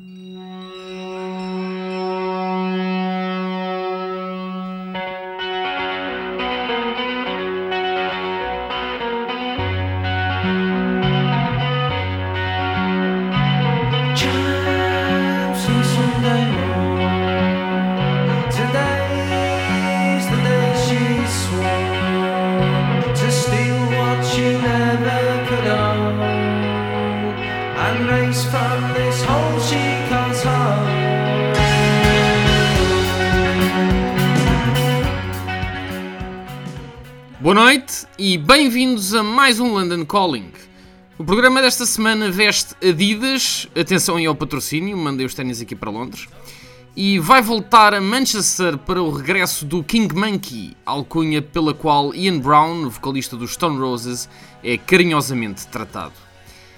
Mm. Boa noite e bem-vindos a mais um London Calling. O programa desta semana veste Adidas, atenção aí ao patrocínio, mandei os ténis aqui para Londres, e vai voltar a Manchester para o regresso do King Monkey, alcunha pela qual Ian Brown, vocalista dos Stone Roses, é carinhosamente tratado.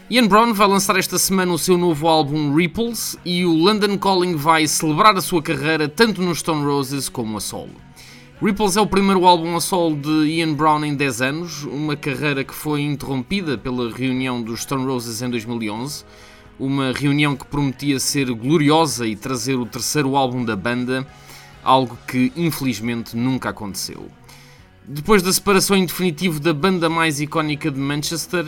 Ian Brown vai lançar esta semana o seu novo álbum Ripples e o London Calling vai celebrar a sua carreira tanto nos Stone Roses como a solo. Ripples é o primeiro álbum a solo de Ian Brown em 10 anos, uma carreira que foi interrompida pela reunião dos Stone Roses em 2011, uma reunião que prometia ser gloriosa e trazer o terceiro álbum da banda, algo que infelizmente nunca aconteceu. Depois da separação em definitivo da banda mais icónica de Manchester,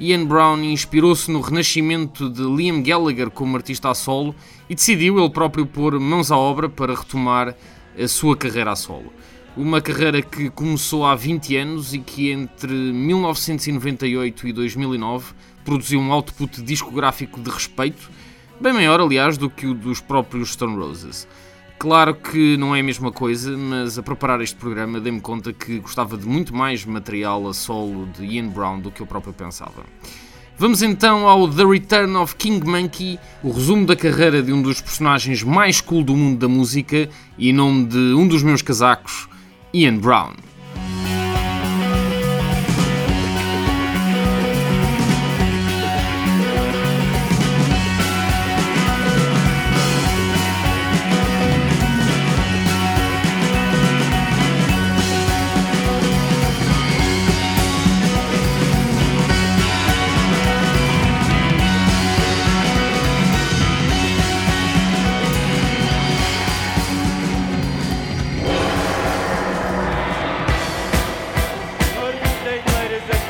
Ian Brown inspirou-se no renascimento de Liam Gallagher como artista a solo e decidiu ele próprio pôr mãos à obra para retomar a sua carreira a solo. Uma carreira que começou há 20 anos e que entre 1998 e 2009 produziu um output discográfico de respeito, bem maior, aliás, do que o dos próprios Stone Roses. Claro que não é a mesma coisa, mas a preparar este programa dei-me conta que gostava de muito mais material a solo de Ian Brown do que eu próprio pensava. Vamos então ao The Return of King Monkey, o resumo da carreira de um dos personagens mais cool do mundo da música e nome de um dos meus casacos, Ian Brown.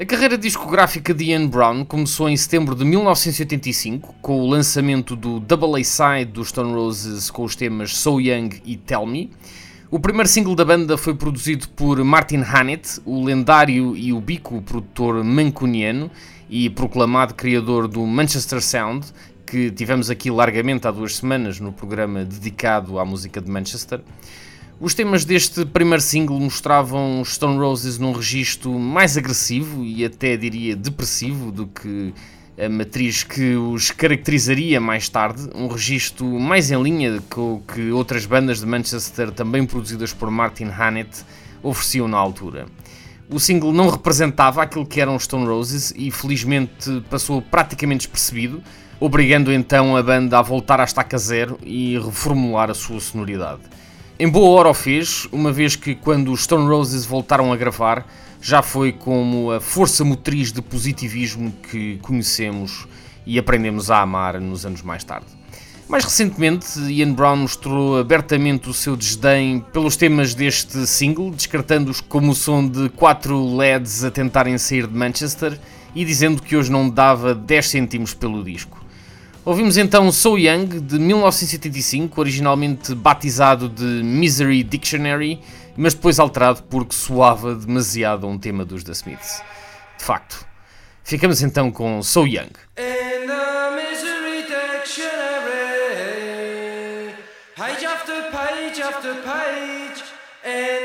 A carreira discográfica de Ian Brown começou em setembro de 1985 com o lançamento do Double A-Side dos Stone Roses com os temas So Young e Tell Me. O primeiro single da banda foi produzido por Martin Hannett, o lendário e ubico produtor mancuniano e proclamado criador do Manchester Sound, que tivemos aqui largamente há duas semanas no programa dedicado à música de Manchester. Os temas deste primeiro single mostravam os Stone Roses num registro mais agressivo e até diria depressivo do que a matriz que os caracterizaria mais tarde, um registro mais em linha com o que outras bandas de Manchester, também produzidas por Martin Hannett, ofereciam na altura. O single não representava aquilo que eram Stone Roses e felizmente passou praticamente despercebido, obrigando então a banda a voltar à estaca zero e reformular a sua sonoridade. Em boa hora o fez, uma vez que quando os Stone Roses voltaram a gravar, já foi como a força motriz de positivismo que conhecemos e aprendemos a amar nos anos mais tarde. Mais recentemente, Ian Brown mostrou abertamente o seu desdém pelos temas deste single, descartando-os como o som de quatro LEDs a tentarem sair de Manchester e dizendo que hoje não dava 10 cêntimos pelo disco. Ouvimos então So Young, de 1975, originalmente batizado de Misery Dictionary, mas depois alterado porque soava demasiado a um tema dos The Smiths. De facto. Ficamos então com So Young. And